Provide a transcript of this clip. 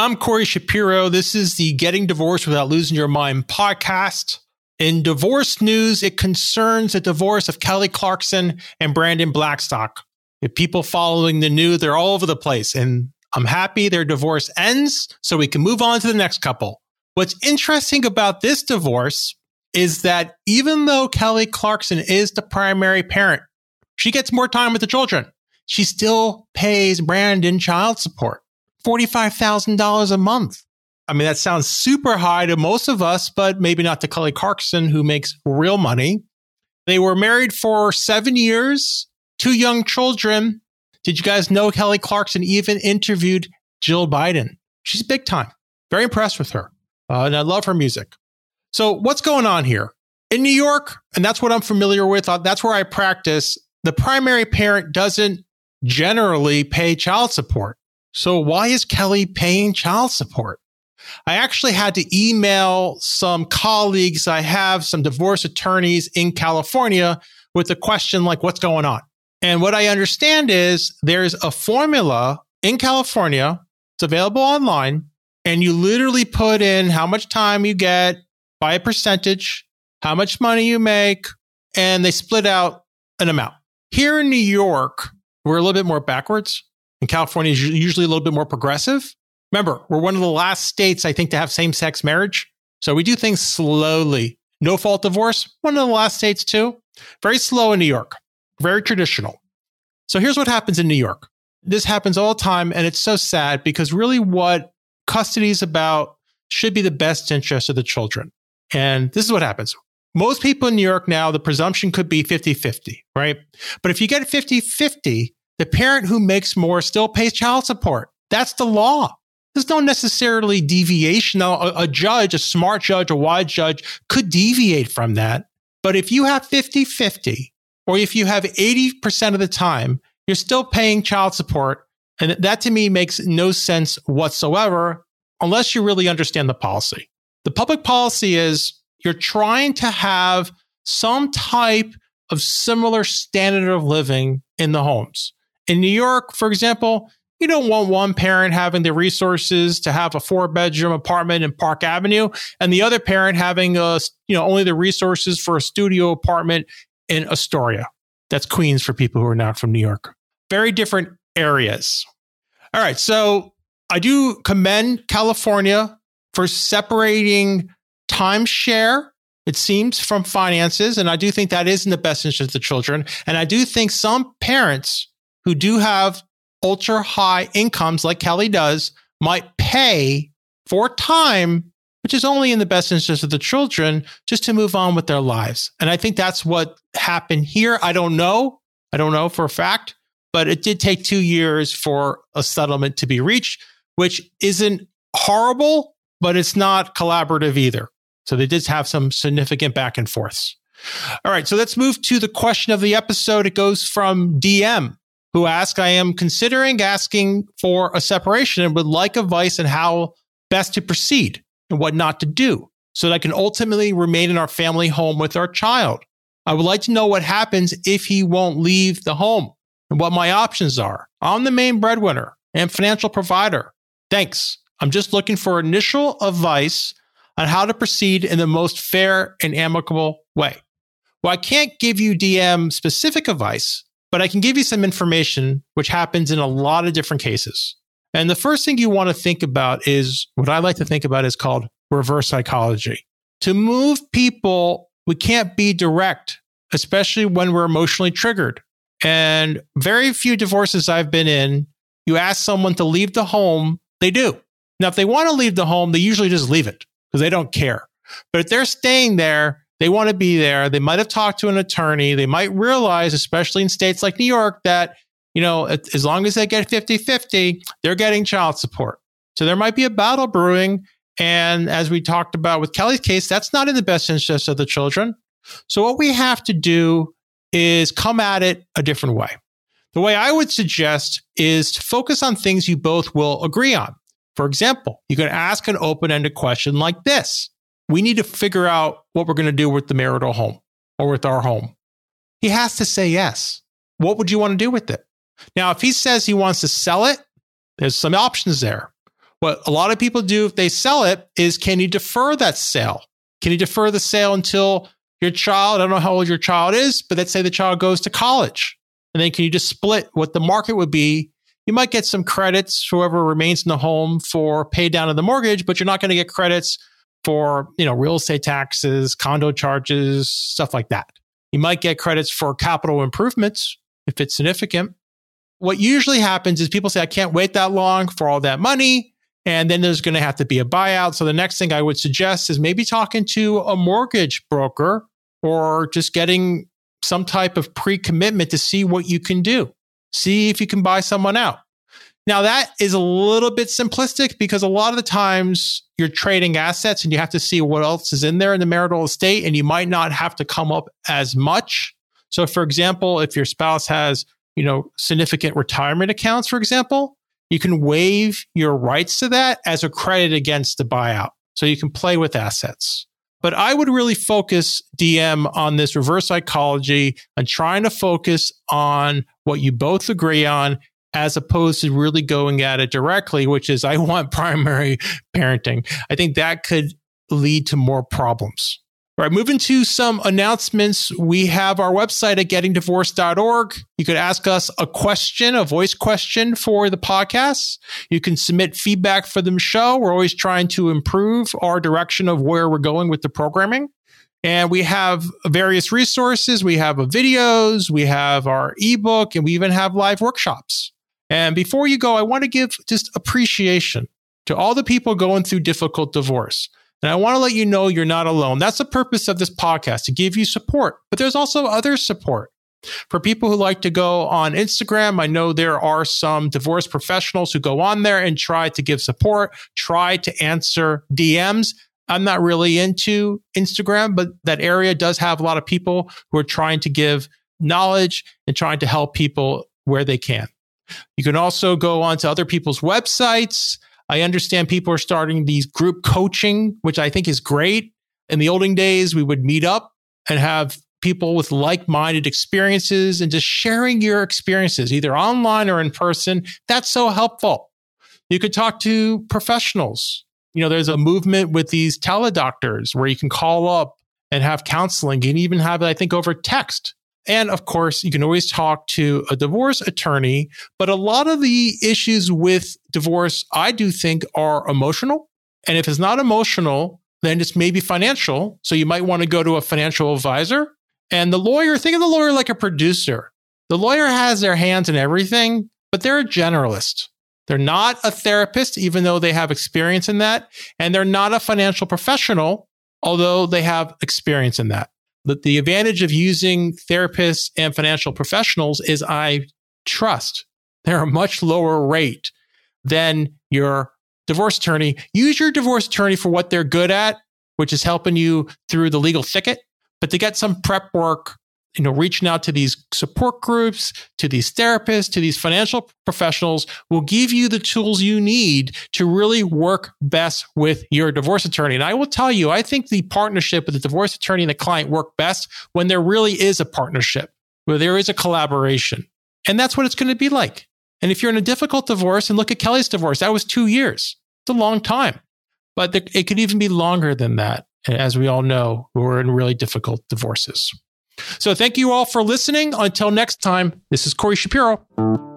I'm Corey Shapiro. This is the Getting Divorced Without Losing Your Mind podcast. In divorce news, it concerns the divorce of Kelly Clarkson and Brandon Blackstock. If people following the news, they're all over the place. And I'm happy their divorce ends so we can move on to the next couple. What's interesting about this divorce is that even though Kelly Clarkson is the primary parent, she gets more time with the children. She still pays Brandon child support. $45,000 a month. I mean, that sounds super high to most of us, but maybe not to Kelly Clarkson, who makes real money. They were married for seven years, two young children. Did you guys know Kelly Clarkson even interviewed Jill Biden? She's big time. Very impressed with her. Uh, and I love her music. So, what's going on here? In New York, and that's what I'm familiar with, uh, that's where I practice, the primary parent doesn't generally pay child support. So why is Kelly paying child support? I actually had to email some colleagues I have, some divorce attorneys in California with a question like, what's going on? And what I understand is there's a formula in California. It's available online and you literally put in how much time you get by a percentage, how much money you make, and they split out an amount. Here in New York, we're a little bit more backwards and California is usually a little bit more progressive. Remember, we're one of the last states, I think, to have same sex marriage. So we do things slowly. No fault divorce, one of the last states too. Very slow in New York, very traditional. So here's what happens in New York. This happens all the time, and it's so sad because really what custody is about should be the best interest of the children. And this is what happens. Most people in New York now, the presumption could be 50 50, right? But if you get 50 50, the parent who makes more still pays child support. That's the law. There's no necessarily deviation. Now, a, a judge, a smart judge, a wise judge could deviate from that. But if you have 50 50, or if you have 80% of the time, you're still paying child support. And that to me makes no sense whatsoever unless you really understand the policy. The public policy is you're trying to have some type of similar standard of living in the homes. In New York, for example, you don't want one parent having the resources to have a four bedroom apartment in Park Avenue and the other parent having uh, a, you know, only the resources for a studio apartment in Astoria. That's Queens for people who are not from New York. Very different areas. All right. So I do commend California for separating timeshare, it seems, from finances. And I do think that is in the best interest of the children. And I do think some parents who do have ultra high incomes like Kelly does might pay for time, which is only in the best interest of the children, just to move on with their lives. And I think that's what happened here. I don't know. I don't know for a fact, but it did take two years for a settlement to be reached, which isn't horrible, but it's not collaborative either. So they did have some significant back and forths. All right. So let's move to the question of the episode. It goes from DM who ask, I am considering asking for a separation and would like advice on how best to proceed and what not to do so that I can ultimately remain in our family home with our child. I would like to know what happens if he won't leave the home and what my options are. I'm the main breadwinner and financial provider. Thanks. I'm just looking for initial advice on how to proceed in the most fair and amicable way. Well, I can't give you DM specific advice, but I can give you some information which happens in a lot of different cases. And the first thing you want to think about is what I like to think about is called reverse psychology. To move people, we can't be direct, especially when we're emotionally triggered. And very few divorces I've been in, you ask someone to leave the home, they do. Now, if they want to leave the home, they usually just leave it because they don't care. But if they're staying there, they want to be there. They might have talked to an attorney. They might realize, especially in states like New York, that, you know, as long as they get 50 50, they're getting child support. So there might be a battle brewing. And as we talked about with Kelly's case, that's not in the best interest of the children. So what we have to do is come at it a different way. The way I would suggest is to focus on things you both will agree on. For example, you can ask an open ended question like this we need to figure out what we're going to do with the marital home or with our home. He has to say yes. What would you want to do with it? Now, if he says he wants to sell it, there's some options there. What a lot of people do if they sell it is can you defer that sale? Can you defer the sale until your child, I don't know how old your child is, but let's say the child goes to college. And then can you just split what the market would be? You might get some credits, whoever remains in the home for pay down of the mortgage, but you're not going to get credits for, you know, real estate taxes, condo charges, stuff like that. You might get credits for capital improvements if it's significant. What usually happens is people say, I can't wait that long for all that money. And then there's going to have to be a buyout. So the next thing I would suggest is maybe talking to a mortgage broker or just getting some type of pre commitment to see what you can do. See if you can buy someone out. Now, that is a little bit simplistic because a lot of the times you're trading assets and you have to see what else is in there in the marital estate, and you might not have to come up as much. So, for example, if your spouse has, you know, significant retirement accounts, for example, you can waive your rights to that as a credit against the buyout. So you can play with assets. But I would really focus DM on this reverse psychology and trying to focus on what you both agree on as opposed to really going at it directly, which is I want primary parenting. I think that could lead to more problems. All right, moving to some announcements. We have our website at gettingdivorced.org. You could ask us a question, a voice question for the podcast. You can submit feedback for the show. We're always trying to improve our direction of where we're going with the programming. And we have various resources. We have videos, we have our ebook, and we even have live workshops. And before you go, I want to give just appreciation to all the people going through difficult divorce. And I want to let you know you're not alone. That's the purpose of this podcast to give you support, but there's also other support. For people who like to go on Instagram, I know there are some divorce professionals who go on there and try to give support, try to answer DMs. I'm not really into Instagram, but that area does have a lot of people who are trying to give knowledge and trying to help people where they can. You can also go onto other people's websites I understand people are starting these group coaching, which I think is great. In the olden days, we would meet up and have people with like minded experiences and just sharing your experiences, either online or in person. That's so helpful. You could talk to professionals. You know, there's a movement with these teledoctors where you can call up and have counseling and even have I think, over text. And of course, you can always talk to a divorce attorney. But a lot of the issues with divorce, I do think, are emotional. And if it's not emotional, then it's maybe financial. So you might want to go to a financial advisor. And the lawyer, think of the lawyer like a producer. The lawyer has their hands in everything, but they're a generalist. They're not a therapist, even though they have experience in that. And they're not a financial professional, although they have experience in that. But the advantage of using therapists and financial professionals is I trust they're a much lower rate than your divorce attorney. Use your divorce attorney for what they're good at, which is helping you through the legal thicket. But to get some prep work you know, reaching out to these support groups, to these therapists, to these financial professionals will give you the tools you need to really work best with your divorce attorney. And I will tell you, I think the partnership with the divorce attorney and the client work best when there really is a partnership, where there is a collaboration. And that's what it's going to be like. And if you're in a difficult divorce, and look at Kelly's divorce, that was two years. It's a long time, but it could even be longer than that. And as we all know, we're in really difficult divorces. So thank you all for listening. Until next time, this is Corey Shapiro.